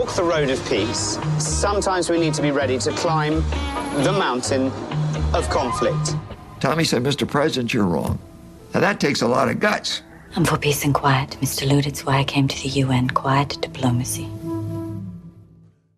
walk the road of peace, sometimes we need to be ready to climb the mountain of conflict. Tommy said, Mr. President, you're wrong. Now that takes a lot of guts. I'm for peace and quiet, Mr. Lute. It's why I came to the UN. Quiet diplomacy.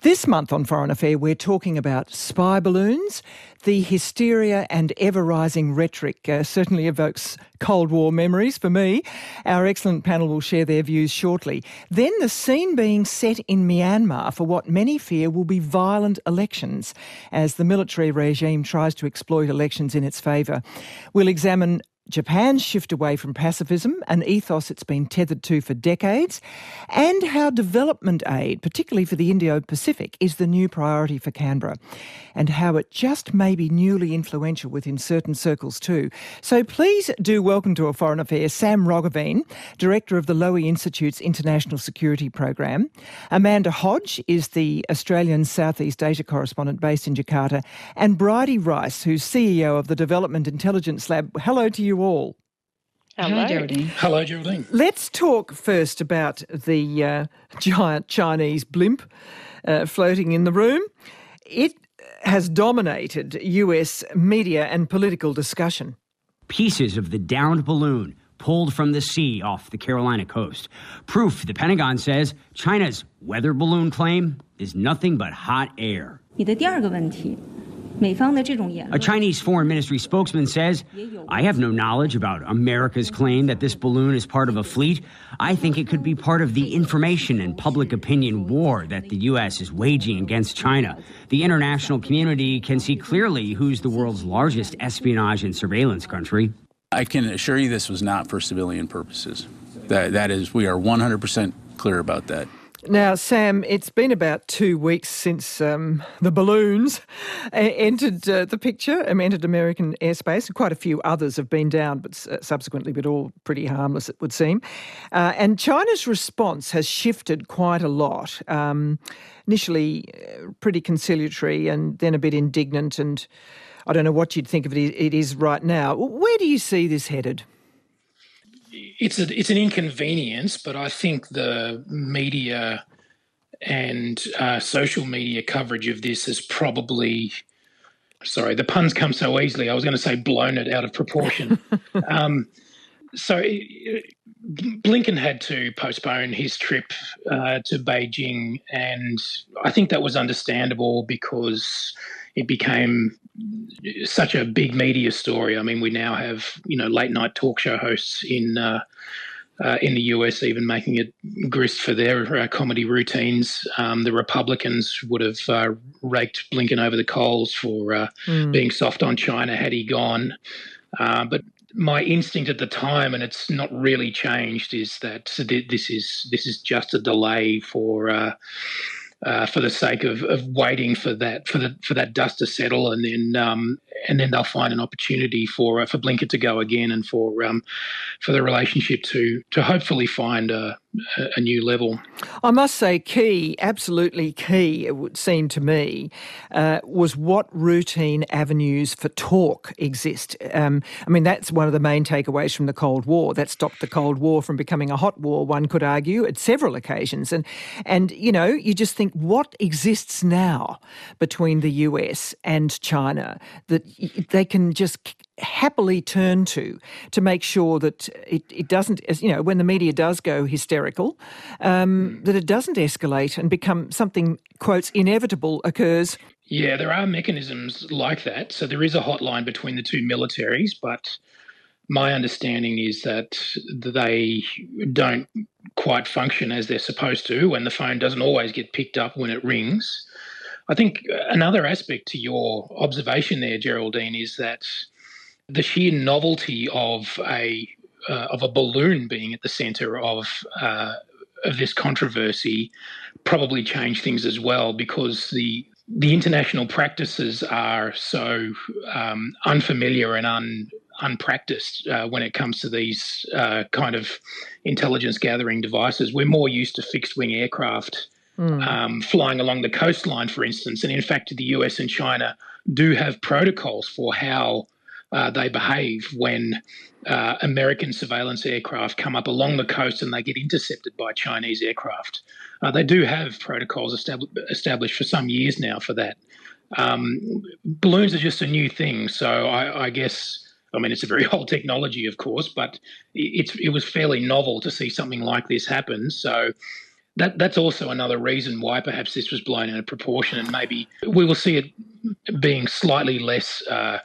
This month on Foreign Affair, we're talking about spy balloons. The hysteria and ever rising rhetoric uh, certainly evokes Cold War memories for me. Our excellent panel will share their views shortly. Then the scene being set in Myanmar for what many fear will be violent elections as the military regime tries to exploit elections in its favour. We'll examine Japan's shift away from pacifism, an ethos it's been tethered to for decades, and how development aid, particularly for the Indo Pacific, is the new priority for Canberra, and how it just may be newly influential within certain circles too. So please do welcome to a Foreign Affairs Sam Roggeveen, Director of the Lowy Institute's International Security Program. Amanda Hodge is the Australian Southeast Asia correspondent based in Jakarta, and Bridie Rice, who's CEO of the Development Intelligence Lab. Hello to you all. Hello, Geraldine. Hello, Geraldine. Let's talk first about the uh, giant Chinese blimp uh, floating in the room. It has dominated US media and political discussion. Pieces of the downed balloon pulled from the sea off the Carolina coast. Proof, the Pentagon says, China's weather balloon claim is nothing but hot air. 你的第二个问题，美方的这种言 a 论，Chinese foreign ministry spokesman says, I have no knowledge about America's claim that this balloon is part of a fleet. I think it could be part of the information and public opinion war that the U.S. is waging against China. The international community can see clearly who's the world's largest espionage and surveillance country. I can assure you this was not for civilian purposes. That, that is, we are 100% clear about that. Now, Sam, it's been about two weeks since um, the balloons uh, entered uh, the picture, um, entered American airspace. Quite a few others have been down, but uh, subsequently, but all pretty harmless, it would seem. Uh, and China's response has shifted quite a lot. Um, initially, uh, pretty conciliatory, and then a bit indignant, and I don't know what you'd think of it. It is right now. Where do you see this headed? It's a, it's an inconvenience, but I think the media and uh, social media coverage of this is probably, sorry, the puns come so easily. I was going to say blown it out of proportion. um, so it, Blinken had to postpone his trip uh, to Beijing, and I think that was understandable because it became such a big media story. I mean, we now have you know late night talk show hosts in uh, uh, in the US even making it grist for their uh, comedy routines. Um, the Republicans would have uh, raked Blinken over the coals for uh, being soft on China had he gone. Uh, but my instinct at the time, and it's not really changed, is that th- this is this is just a delay for. Uh, for the sake of, of waiting for that for the for that dust to settle, and then um, and then they'll find an opportunity for uh, for Blinken to go again, and for um, for the relationship to to hopefully find a, a, new level. I must say, key, absolutely key, it would seem to me, uh, was what routine avenues for talk exist. Um, I mean, that's one of the main takeaways from the Cold War. That stopped the Cold War from becoming a hot war, one could argue, at several occasions. And, and you know, you just think, what exists now between the US and China that they can just happily turn to to make sure that it, it doesn't, you know, when the media does go hysterical, um, that it doesn't escalate and become something, quotes, inevitable occurs. Yeah, there are mechanisms like that. So there is a hotline between the two militaries, but my understanding is that they don't quite function as they're supposed to, and the phone doesn't always get picked up when it rings. I think another aspect to your observation there, Geraldine, is that the sheer novelty of a uh, of a balloon being at the centre of uh, of this controversy probably changed things as well because the the international practices are so um, unfamiliar and un, unpracticed uh, when it comes to these uh, kind of intelligence gathering devices. We're more used to fixed wing aircraft um, flying along the coastline, for instance. And in fact, the US and China do have protocols for how uh, they behave when uh, American surveillance aircraft come up along the coast and they get intercepted by Chinese aircraft. Uh, they do have protocols estab- established for some years now for that. Um, balloons are just a new thing, so I, I, guess. I mean, it's a very old technology, of course, but it's it was fairly novel to see something like this happen. So that that's also another reason why perhaps this was blown out of proportion, and maybe we will see it being slightly less. Uh,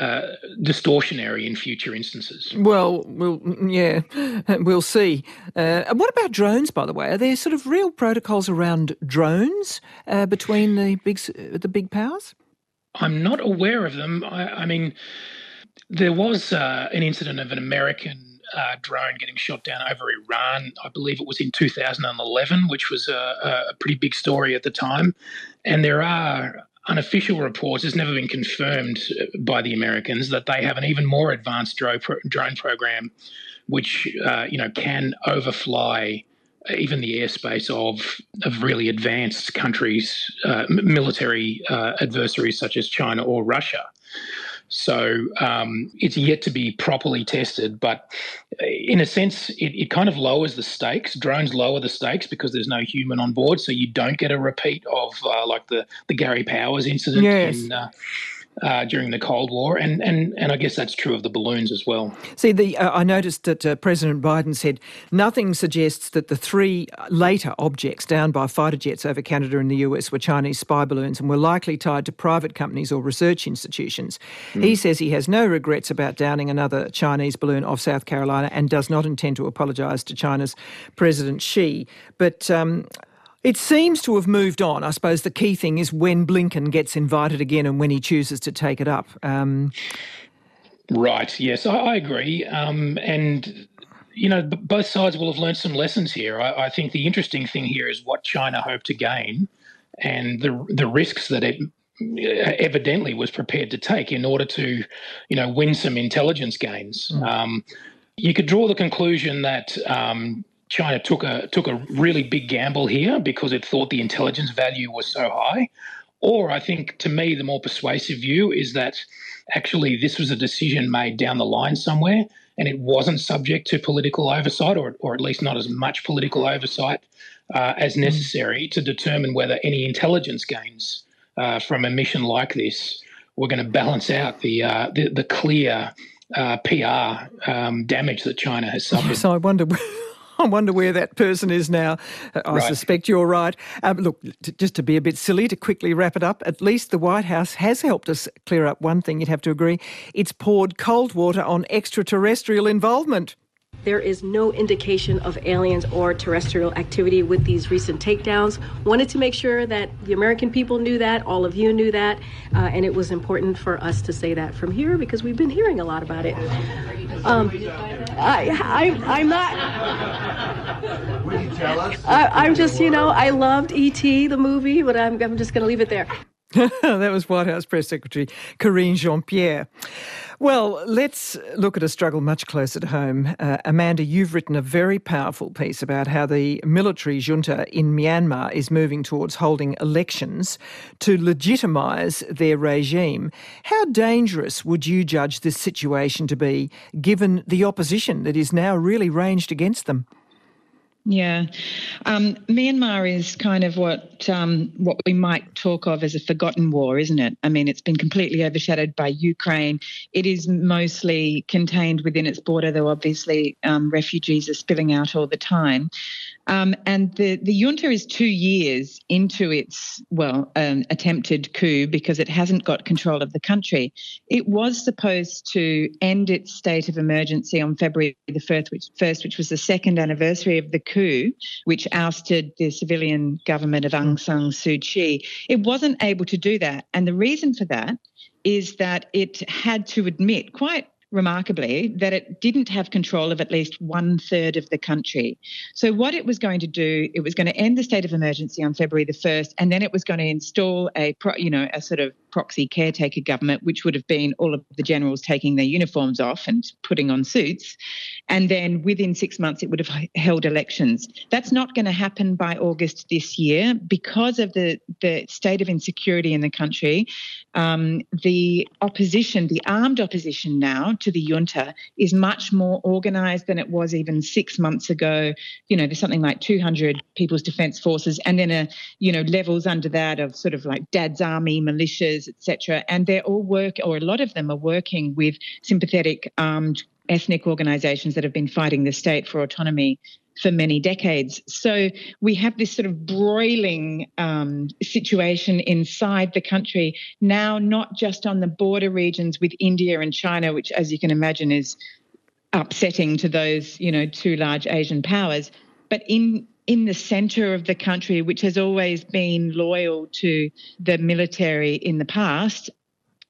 uh, distortionary in future instances. Well, we'll yeah, we'll see. Uh, what about drones, by the way? Are there sort of real protocols around drones uh, between the big the big powers? I'm not aware of them. I, I mean, there was uh, an incident of an American uh, drone getting shot down over Iran. I believe it was in 2011, which was a, a pretty big story at the time. And there are unofficial reports, it's never been confirmed by the Americans, that they have an even more advanced drone, program, which uh, you know can overfly even the airspace of of really advanced countries, uh, military uh, adversaries such as China or Russia. So um, it's yet to be properly tested, but in a sense, it, it, kind of lowers the stakes. Drones lower the stakes because there's no human on board, so you don't get a repeat of uh, like the the Gary Powers incident yes. in uh, uh, during the Cold War, and, and and I guess that's true of the balloons as well. See, the uh, I noticed that uh, President Biden said nothing suggests that the three later objects downed by fighter jets over Canada and the US were Chinese spy balloons and were likely tied to private companies or research institutions. Mm. He says he has no regrets about downing another Chinese balloon off South Carolina and does not intend to apologise to China's President Xi, but. Um, it seems to have moved on. I suppose the key thing is when Blinken gets invited again and when he chooses to take it up. Um, right. Yes, I, I agree. Um, and you know, both sides will have learned some lessons here. I, I, think the interesting thing here is what China hoped to gain, and the the risks that it evidently was prepared to take in order to, you know, win some intelligence gains. Mm. Um, you could draw the conclusion that um, China took a took a really big gamble here because it thought the intelligence value was so high. Or I think to me the more persuasive view is that actually this was a decision made down the line somewhere and it wasn't subject to political oversight or, or at least not as much political oversight uh, as necessary to determine whether any intelligence gains uh, from a mission like this were going to balance out the, uh, the, the clear uh, PR um, damage that China has suffered. So I wonder I wonder where that person is now. I right. suspect you're right. Um, look, t- just to be a bit silly, to quickly wrap it up, at least the White House has helped us clear up one thing, you'd have to agree. It's poured cold water on extraterrestrial involvement. There is no indication of aliens or terrestrial activity with these recent takedowns. Wanted to make sure that the American people knew that, all of you knew that, uh, and it was important for us to say that from here because we've been hearing a lot about it. Um, I, I, I'm not. Would you tell us? I, am just, you know, I loved E.T., the movie, but I'm, I'm just going to leave it there. that was White House Press Secretary Karine Jean Pierre. Well, let's look at a struggle much closer to home. Uh, Amanda, you've written a very powerful piece about how the military junta in Myanmar is moving towards holding elections to legitimise their regime. How dangerous would you judge this situation to be, given the opposition that is now really ranged against them? Yeah, um, Myanmar is kind of what um, what we might talk of as a forgotten war, isn't it? I mean, it's been completely overshadowed by Ukraine. It is mostly contained within its border, though obviously um, refugees are spilling out all the time. Um, and the, the junta is two years into its, well, um, attempted coup because it hasn't got control of the country. It was supposed to end its state of emergency on February the 1st, which, 1st, which was the second anniversary of the coup, which ousted the civilian government of Aung San Suu Kyi. It wasn't able to do that. And the reason for that is that it had to admit quite remarkably, that it didn't have control of at least one third of the country. So, what it was going to do, it was going to end the state of emergency on February the 1st, and then it was going to install a, you know, a sort of proxy caretaker government, which would have been all of the generals taking their uniforms off and putting on suits. and then within six months it would have held elections. That's not going to happen by August this year because of the, the state of insecurity in the country. Um, the opposition, the armed opposition now to the junta, is much more organised than it was even six months ago. You know, there's something like 200 People's Defence Forces, and then a you know levels under that of sort of like Dad's Army, militias, etc. And they're all work, or a lot of them are working with sympathetic armed ethnic organisations that have been fighting the state for autonomy for many decades. So we have this sort of broiling um, situation inside the country now, not just on the border regions with India and China, which, as you can imagine, is upsetting to those, you know, two large Asian powers, but in in the center of the country, which has always been loyal to the military in the past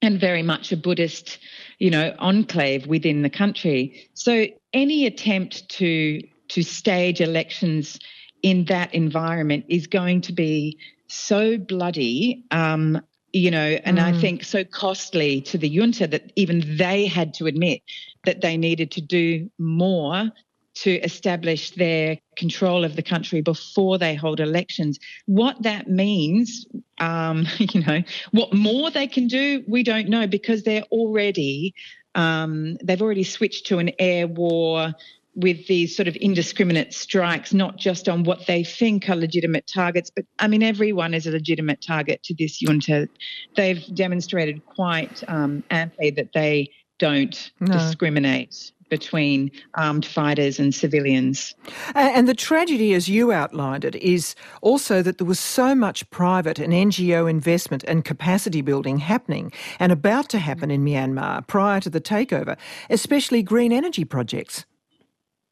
and very much a Buddhist, you know, enclave within the country. So any attempt to to stage elections in that environment is going to be so bloody, um, you know, and mm. I think so costly to the junta that even they had to admit that they needed to do more to establish their control of the country before they hold elections. What that means, um, you know, what more they can do, we don't know because they're already um, they've already switched to an air war with these sort of indiscriminate strikes, not just on what they think are legitimate targets, but I mean, everyone is a legitimate target to this junta. They've demonstrated quite um, amply that they don't no. discriminate between armed fighters and civilians. And the tragedy, as you outlined it, is also that there was so much private and NGO investment and capacity building happening and about to happen in Myanmar prior to the takeover, especially green energy projects.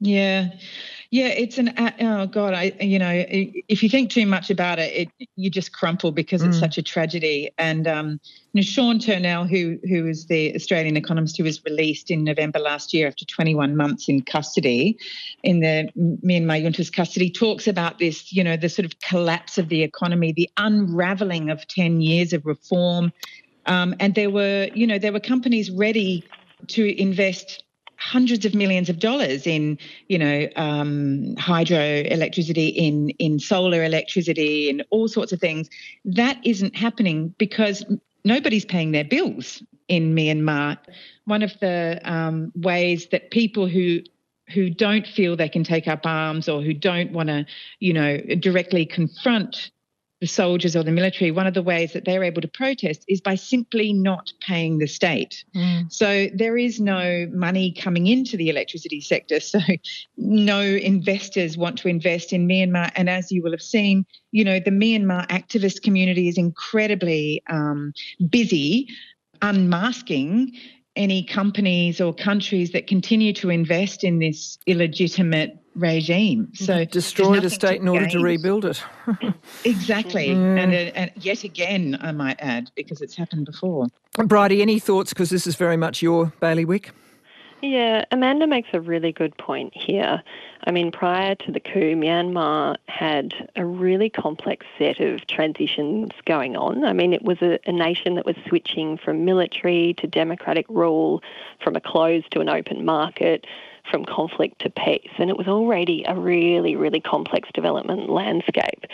Yeah. Yeah, it's an oh god, I you know if you think too much about it, it you just crumple because it's mm. such a tragedy. And um, you know, Sean Turnell, who who is the Australian economist who was released in November last year after 21 months in custody, in the Myanmar junta's custody, talks about this. You know, the sort of collapse of the economy, the unraveling of 10 years of reform, um, and there were you know there were companies ready to invest hundreds of millions of dollars in, you know, um, hydroelectricity, in in solar electricity, and all sorts of things. That isn't happening because nobody's paying their bills in Myanmar. One of the um, ways that people who who don't feel they can take up arms or who don't want to, you know, directly confront the soldiers or the military, one of the ways that they're able to protest is by simply not paying the state. Mm. So there is no money coming into the electricity sector. So no investors want to invest in Myanmar. And as you will have seen, you know, the Myanmar activist community is incredibly um, busy unmasking any companies or countries that continue to invest in this illegitimate regime. So destroy the state in order to rebuild it. exactly, and, uh, and yet again, I might add, because it's happened before. Bridie, any thoughts? Because this is very much your bailiwick. Yeah, Amanda makes a really good point here. I mean, prior to the coup, Myanmar had a really complex set of transitions going on. I mean, it was a, a, nation that was switching from military to democratic rule, from a closed to an open market, from conflict to peace. And it was already a really, really complex development landscape.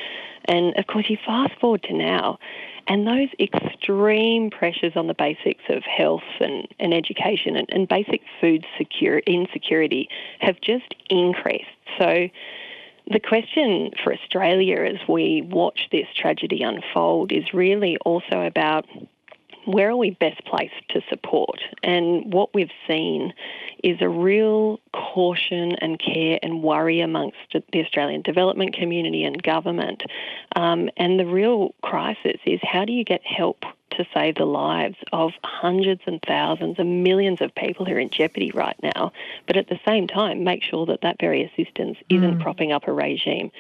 And of course, you fast forward to now, and those extreme pressures on the basics of health and, and education and, and basic food secure, insecurity have just increased. So, the question for Australia as we watch this tragedy unfold is really also about where are we best placed to support? And what we've seen is a real caution and care and worry amongst the Australian development community and government. Um, and the real crisis is how do you get help to save the lives of hundreds and thousands and millions of people who are in jeopardy right now, but at the same time, make sure that that very assistance isn't mm. propping up a regime.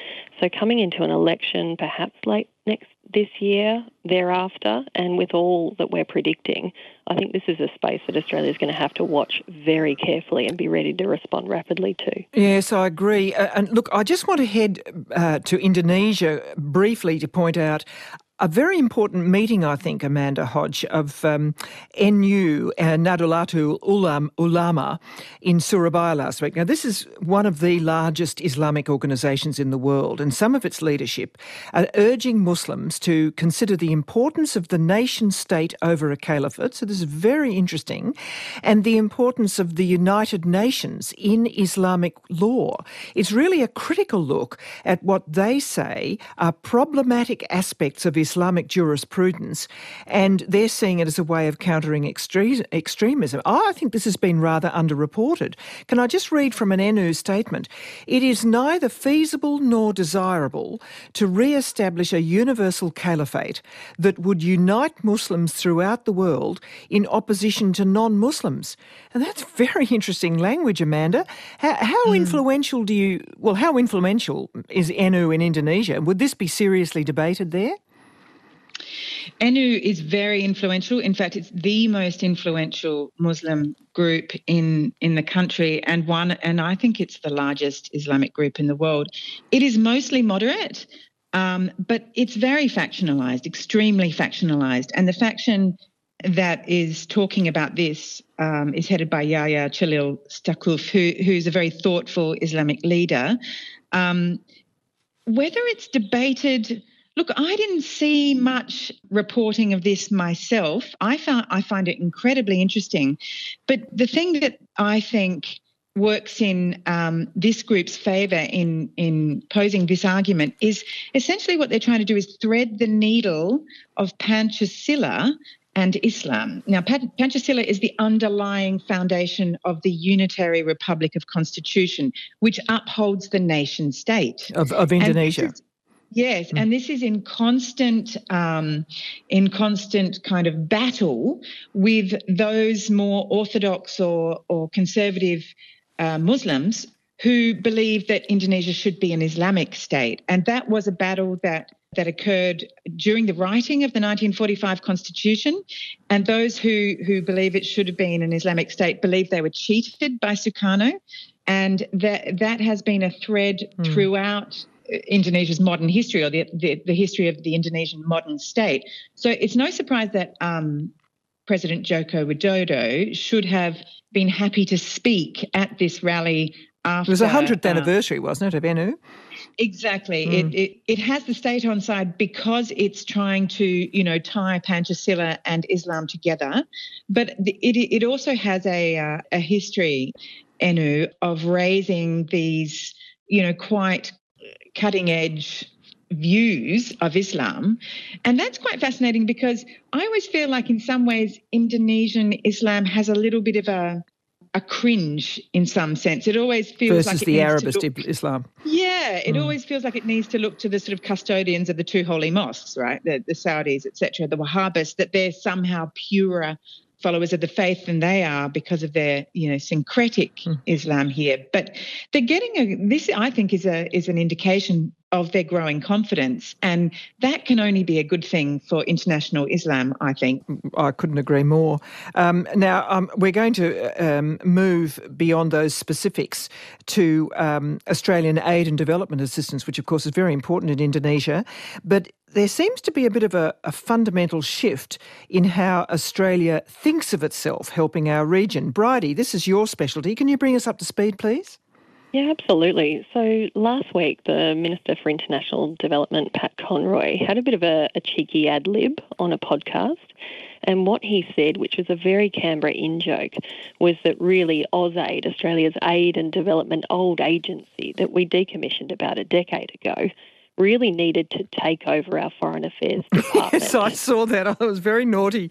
So, coming into an election perhaps late next this year, thereafter, and with all that we're predicting, I think this is a space that Australia is going to have to watch very carefully and be ready to respond rapidly to. Yes, I agree. Uh, and look, I just want to head uh, to Indonesia briefly to point out a very important meeting, I think, Amanda Hodge, of um, NU, uh, Nahdlatul Ulam, Ulama, in Surabaya last week. Now, this is one of the largest Islamic organisations in the world, and some of its leadership are urging Muslims to consider the importance of the nation state over a caliphate. So, this is very interesting, and the importance of the United Nations in Islamic law. It's really a critical look at what they say are problematic aspects of Islamic jurisprudence, and they're seeing it as a way of countering extre- extremism. I think this has been rather underreported. Can I just read from an NU statement? It is neither feasible nor desirable to re establish a universal caliphate that would unite Muslims throughout the world in opposition to non Muslims. And that's very interesting language, Amanda. How, how mm. influential do you, well, how influential is NU in Indonesia? Would this be seriously debated there? NU is very influential. In fact, it's the most influential Muslim group in in the country, and one, and I think it's the largest Islamic group in the world. It is mostly moderate, um, but it's very factionalized, extremely factionalized, and the faction that is talking about this um, is headed by Yahya Cholil Staquf, who who's a very thoughtful Islamic leader. Um, whether it's debated Look, I didn't see much reporting of this myself. I found I find it incredibly interesting, but the thing that I think works in um, this group's favour in in posing this argument is essentially what they're trying to do is thread the needle of Pancasila and Islam. Now, Pancasila is the underlying foundation of the Unitary Republic of Constitution, which upholds the nation state of, of Indonesia. Yes, mm. and this is in constant, um, in constant kind of battle with those more orthodox or or conservative uh, Muslims who believe that Indonesia should be an Islamic state, and that was a battle that that occurred during the writing of the 1945 Constitution, and those who who believe it should have been an Islamic state believe they were cheated by Sukarno, and that that has been a thread mm. throughout Indonesia's modern history or the, the, the, history of the Indonesian modern state. So it's no surprise that um, President Joko Widodo should have been happy to speak at this rally after. It was a 100th uh, anniversary, wasn't it, of NU? Exactly. Mm. It, it, it has the state on side because it's trying to, you know, tie Pancasila and Islam together. But it, it also has a, uh, a history, NU, of raising these, you know, quite cutting edge views of Islam. And that's quite fascinating because I always feel like, in some ways, Indonesian Islam has a little bit of a a cringe in some sense. It always feels versus like the Arabist look, Islam. Yeah, it mm. always feels like it needs to look to the sort of custodians of the two holy mosques, right? The, the Saudis, etc., the Wahhabists, that they're somehow purer followers of the faith than they are because of their you know syncretic mm. Islam here. But they're getting a this I think is a is an indication of their growing confidence, and that can only be a good thing for international Islam. I think. I couldn't agree more. Um, now um, we're going to um, move beyond those specifics to um, Australian aid and development assistance, which of course is very important in Indonesia, but there seems to be a bit of a, a, fundamental shift in how Australia thinks of itself helping our region. Bridie, this is your specialty. Can you bring us up to speed, please? Yeah, absolutely. So last week, the Minister for International Development, Pat Conroy, had a bit of a, a cheeky ad lib on a podcast. And what he said, which was a very Canberra in joke, was that really AusAid, Australia's aid and development old agency that we decommissioned about a decade ago, really needed to take over our foreign affairs department. yes, I saw that. I was very naughty.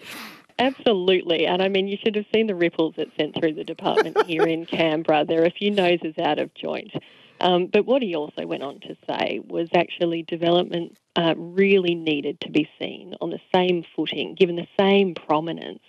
Absolutely. And I mean, you should have seen the ripples it sent through the department here in Canberra. There are a few noses out of joint. Um, but what he also went on to say was actually development uh, really needed to be seen on the same footing, given the same prominence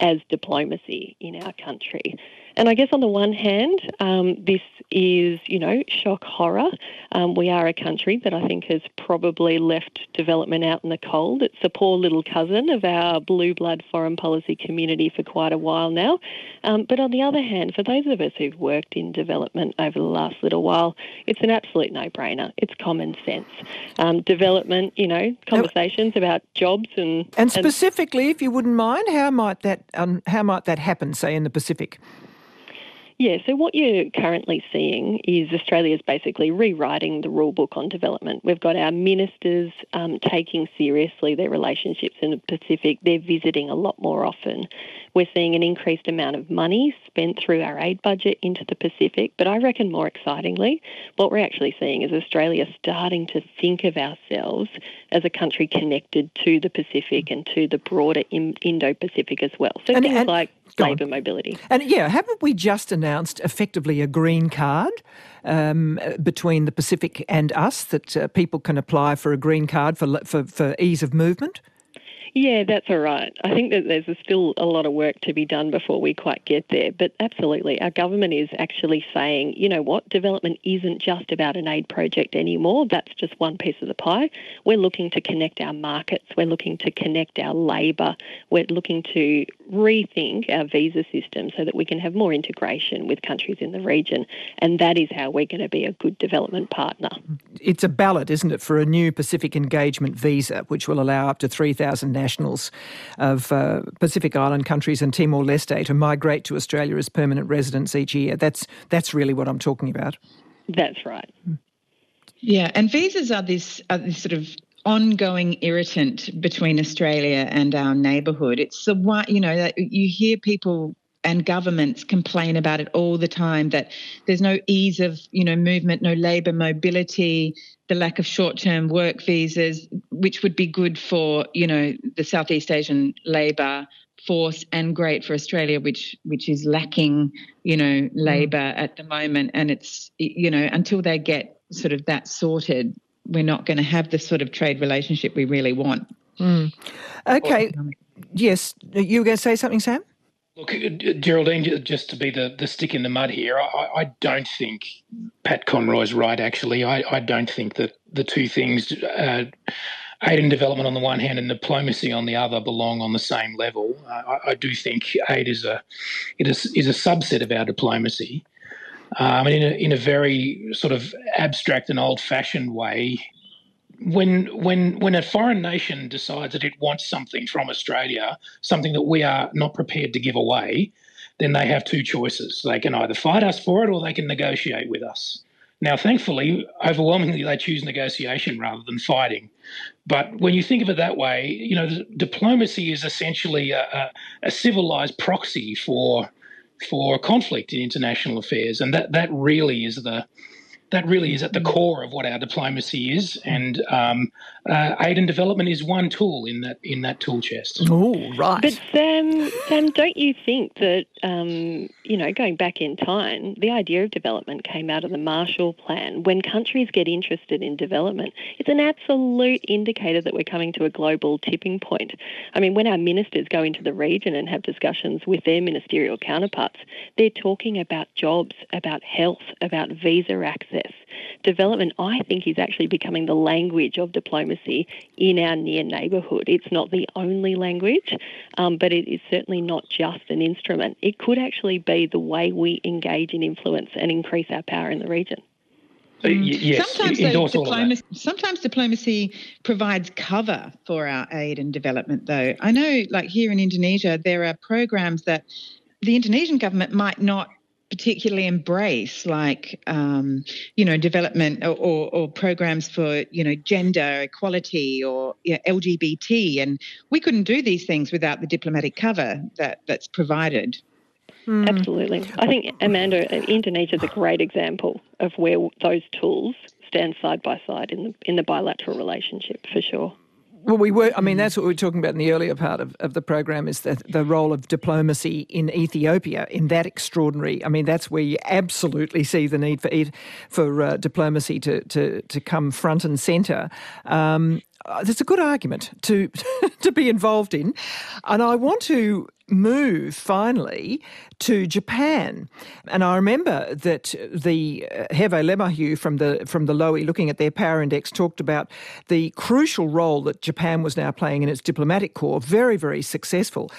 as diplomacy in our country. And I guess on the one hand, um, this is, you know, shock horror. Um, we are a country that I think has probably left development out in the cold. It's a poor little cousin of our blue blood foreign policy community for quite a while now. Um, but on the other hand, for those of us who've worked in development over the last little while, it's an absolute no brainer. It's common sense. Um, development, you know, conversations about jobs and. And specifically, and, if you wouldn't mind, how might that um, how might that happen, say in the Pacific? Yeah, so what you're currently seeing is Australia's basically rewriting the rule book on development. We've got our ministers um, taking seriously their relationships in the Pacific. They're visiting a lot more often. We're seeing an increased amount of money spent through our aid budget into the Pacific. But I reckon more excitingly, what we're actually seeing is Australia starting to think of ourselves as a country connected to the Pacific and to the broader Indo Pacific as well. So and, things and, like labour mobility. And yeah, haven't we just announced effectively a green card um, between the Pacific and us that uh, people can apply for a green card for, for, for ease of movement? Yeah, that's all right. I think that there's still a lot of work to be done before we quite get there. But absolutely, our government is actually saying, you know what, development isn't just about an aid project anymore. That's just one piece of the pie. We're looking to connect our markets. We're looking to connect our labour. We're looking to rethink our visa system so that we can have more integration with countries in the region. And that is how we're going to be a good development partner. It's a ballot, isn't it, for a new Pacific Engagement visa, which will allow up to 3,000 nationals of uh, Pacific Island countries and Timor Leste to migrate to Australia as permanent residents each year. That's that's really what I'm talking about. That's right. Yeah, and visas are this, are this sort of ongoing irritant between Australia and our neighbourhood. It's the one, you know, that you hear people and governments complain about it all the time that there's no ease of you know movement no labor mobility the lack of short-term work visas, which would be good for you know the Southeast Asian labour force and great for Australia, which which is lacking you know labour mm. at the moment, and it's you know until they get sort of that sorted, we're not going to have the sort of trade relationship we really want. Mm. Okay. Yes, you were going to say something, Sam? Look, Geraldine, just to be the, the stick in the mud here, I, I don't think Pat Conroy's right, actually. I, I don't think that the two things, uh, aid and development on the one hand and diplomacy on the other, belong on the same level. Uh, I, I, do think aid is a, it is, is a subset of our diplomacy. Um, and in a, in a very sort of abstract and old fashioned way, when when when a foreign nation decides that it wants something from Australia, something that we are not prepared to give away, then they have two choices. They can either fight us for it or they can negotiate with us. Now, thankfully, overwhelmingly they choose negotiation rather than fighting. But when you think of it that way, you know, diplomacy is essentially a, a, a civilized proxy for for conflict in international affairs, and that that really is the that really is at the core of what our diplomacy is, and um, uh, aid and development is one tool in that in that tool chest. Oh, right. But Sam, Sam, don't you think that um, you know, going back in time, the idea of development came out of the Marshall Plan. When countries get interested in development, it's an absolute indicator that we're coming to a global tipping point. I mean, when our ministers go into the region and have discussions with their ministerial counterparts, they're talking about jobs, about health, about visa access. Development, I think, is actually becoming the language of diplomacy in our near neighbourhood. It's not the only language, um, but it is certainly not just an instrument. It could actually be the way we engage in influence and increase our power in the region. Mm. yes, sometimes, diplomacy, sometimes diplomacy provides cover for our aid and development, though. I know, like here in Indonesia, there are programs that the Indonesian government might not particularly embrace like um, you know development or, or, or, programs for you know gender equality or you know, lgbt and we couldn't do these things without the diplomatic cover that that's provided. Mm. absolutely. I think amanda indonesia is a great example of where those tools stand side by side in the in the bilateral relationship for sure well, we were. I mean, that's what we were talking about in the earlier part of, of the program is the, the role of diplomacy in Ethiopia in that extraordinary. I mean, that's where you absolutely see the need for for uh, diplomacy to, to to come front and centre. Um, there's a good argument to to be involved in, and I want to move finally to Japan. And I remember that the uh, Hervé Lemahieu from the from the Lowy looking at their power index talked about the crucial role that Japan was now playing in its diplomatic corps, very, very successful.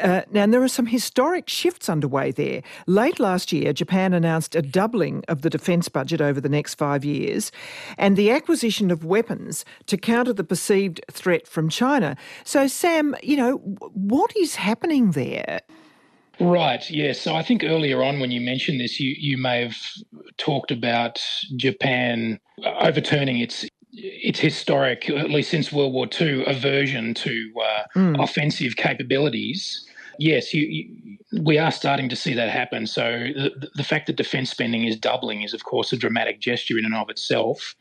Uh, and there are some historic shifts underway there. Late last year, Japan announced a doubling of the defence budget over the next five years and the acquisition of weapons to counter the perceived threat from China. So, Sam, you know, what is happening there? Right, yes. So I think earlier on when you mentioned this, you, you may have talked about Japan overturning its its historic, at least since World War II, aversion to uh, mm. offensive capabilities. Yes, you, you, we are starting to see that happen. So the, the fact that defence spending is doubling is, of course, a dramatic gesture in and of itself.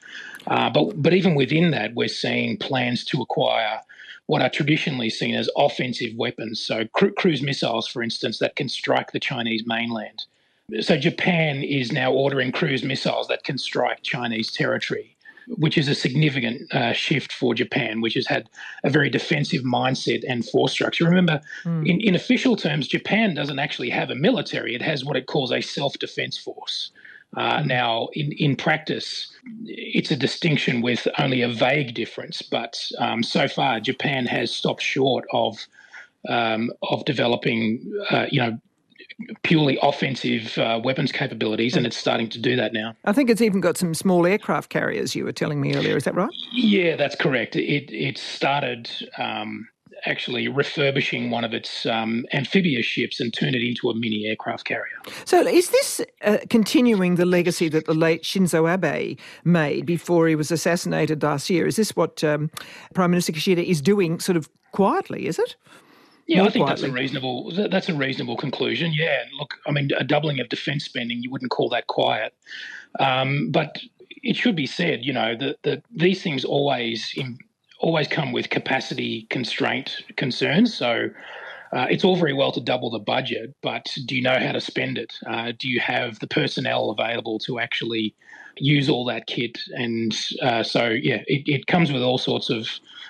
Uh, but but even within that, we're seeing plans to acquire what are traditionally seen as offensive weapons. So cru- cruise missiles, for instance, that can strike the Chinese mainland. So Japan is now ordering cruise missiles that can strike Chinese territory which is a significant uh, shift for Japan, which has had a very defensive mindset and force structure. Remember, mm. in, in official terms, Japan doesn't actually have a military, it has what it calls a self defense force. Uh, hmm. now, in, in practice, it's a distinction with only a vague difference, but um, so far, Japan has stopped short of um, of developing, uh, you know, purely offensive uh, weapons capabilities, and it's starting to do that now. I think it's even got some small aircraft carriers. You were telling me earlier, is that right? Yeah, that's correct. It it started. Um, actually refurbishing one of its um, amphibious ships and turn it into a mini aircraft carrier. So, is this uh, continuing the legacy that the late Shinzo Abe made before he was assassinated last year? Is this what um, Prime Minister Kishida is doing, sort of quietly? Is it? Yeah, I think quietly. that's a reasonable that's a reasonable conclusion. Yeah, look, I mean, a doubling of defence spending, you wouldn't call that quiet, um, but it should be said, you know, that, that these things always in, always come with capacity constraint concerns. So. Uh, it's all very well to double the budget, but do you know how to spend it? Uh, do you have the personnel available to actually use all that kit? And uh, so, yeah, it, it, comes with all sorts of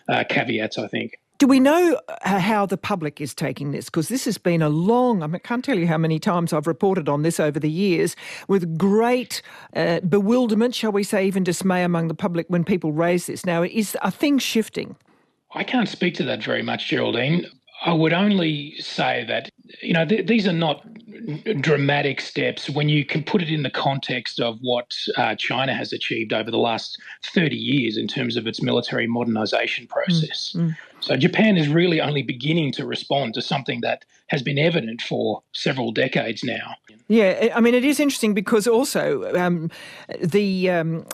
uh, caveats, I think. Do we know uh, how the public is taking this? Because this has been a long, I, mean, I can't tell you how many times I've reported on this over the years with great uh, bewilderment, shall we say, even dismay among the public when people raise this. Now, is are things shifting? I can't speak to that very much, Geraldine. I would only say that, you know, th- these are not dramatic steps when you can put it in the context of what uh, China has achieved over the last 30 years in terms of its military modernization process. Mm, mm. So Japan is really only beginning to respond to something that has been evident for several decades now. Yeah, I mean, it is interesting because also um, the um,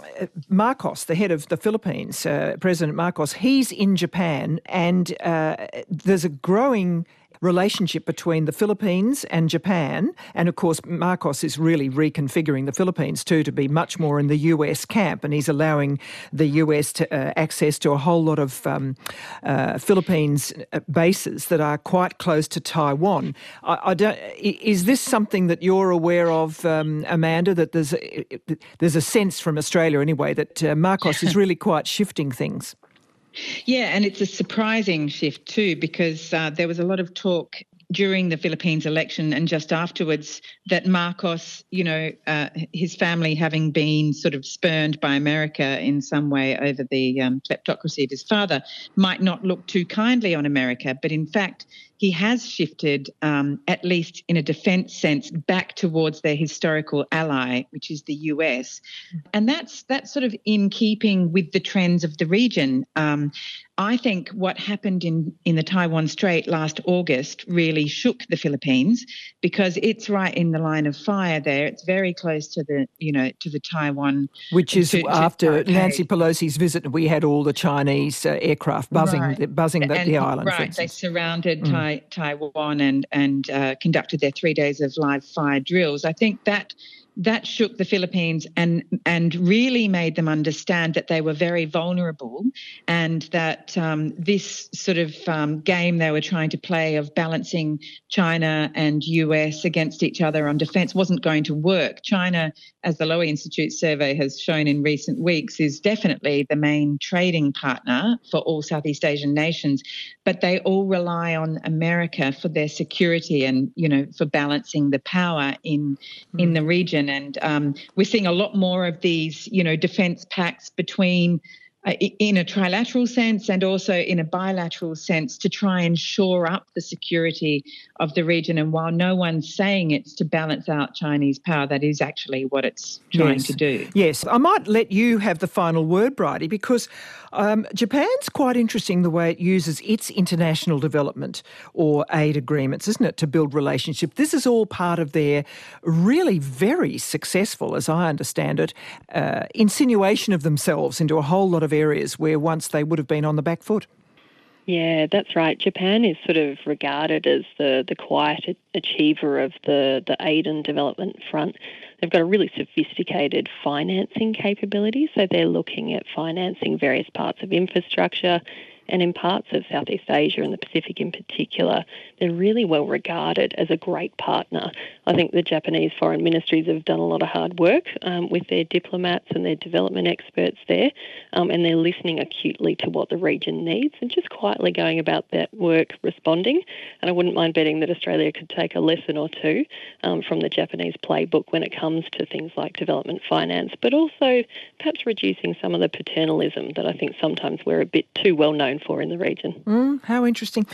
Marcos, the head of the Philippines, uh, President Marcos, he's in Japan, and uh, there's a growing relationship between the Philippines and Japan. And of course, Marcos is really reconfiguring the Philippines too to be much more in the US camp, and he's allowing the US to, uh, access to a whole lot of um, uh, Philippines uh, bases that are quite close to Taiwan. I, I don't, is this something that you're aware of, um, Amanda? That there's a, there's a sense from Australia anyway that uh, Marcos is really quite shifting things. Yeah, and it's a surprising shift too because uh, there was a lot of talk during the Philippines election and just afterwards that Marcos, you know, uh, his family having been sort of spurned by America in some way over the um, kleptocracy of his father, might not look too kindly on America. But in fact, he has shifted, um, at least in a defence sense, back towards their historical ally, which is the US, and that's that's sort of in keeping with the trends of the region. Um, I think what happened in, in the Taiwan Strait last August really shook the Philippines because it's right in the line of fire there. It's very close to the you know to the Taiwan, which is to, after to Nancy Pelosi's visit. We had all the Chinese uh, aircraft buzzing right. buzzing the, the island. Right, they surrounded mm. Tai- Taiwan and and uh, conducted their three days of live fire drills. I think that that shook the Philippines and and really made them understand that they were very vulnerable and that um, this sort of um, game they were trying to play of balancing China and US against each other on defence wasn't going to work. China, as the Lowy Institute survey has shown in recent weeks, is definitely the main trading partner for all Southeast Asian nations, but they all rely on America for their security and you know for balancing the power in mm. in the region and um, we're seeing a lot more of these, you know, defence pacts between in a trilateral sense and also in a bilateral sense to try and shore up the security of the region. And while no one's saying it's to balance out Chinese power, that is actually what it's trying yes. to do. Yes, I might let you have the final word, Bridie, because um, Japan's quite interesting the way it uses its international development or aid agreements, isn't it, to build relationship. This is all part of their really very successful, as I understand it, uh, insinuation of themselves into a whole lot of areas where once they would have been on the back foot. Yeah, that's right. Japan is sort of regarded as the, the quiet achiever of the, the aid and development front. They've got a really sophisticated financing capability, so they're looking at financing various parts of infrastructure, and in parts of Southeast Asia and the Pacific in particular, they're really well regarded as a great partner. I think the Japanese foreign ministries have done a lot of hard work um, with their diplomats and their development experts there, um, and they're listening acutely to what the region needs and just quietly going about that work responding. And I wouldn't mind betting that Australia could take a lesson or two um, from the Japanese playbook when it comes to things like development finance, but also perhaps reducing some of the paternalism that I think sometimes we're a bit too well known for in the region. Mm, how interesting.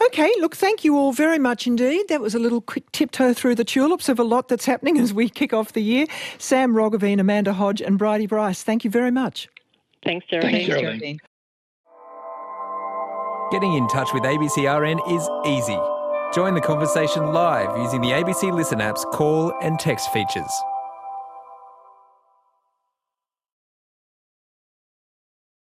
Okay, look, thank you all very much indeed. That was a little quick tiptoe through the tulips of a lot that's happening as we kick off the year. Sam Roggeveen, Amanda Hodge, and Bridi Rice, thank you very much. Thanks, Geraldine. Thanks, Geraldine. Getting in touch with ABCRN is easy. Join the conversation live using the ABC Listen app's call and text features.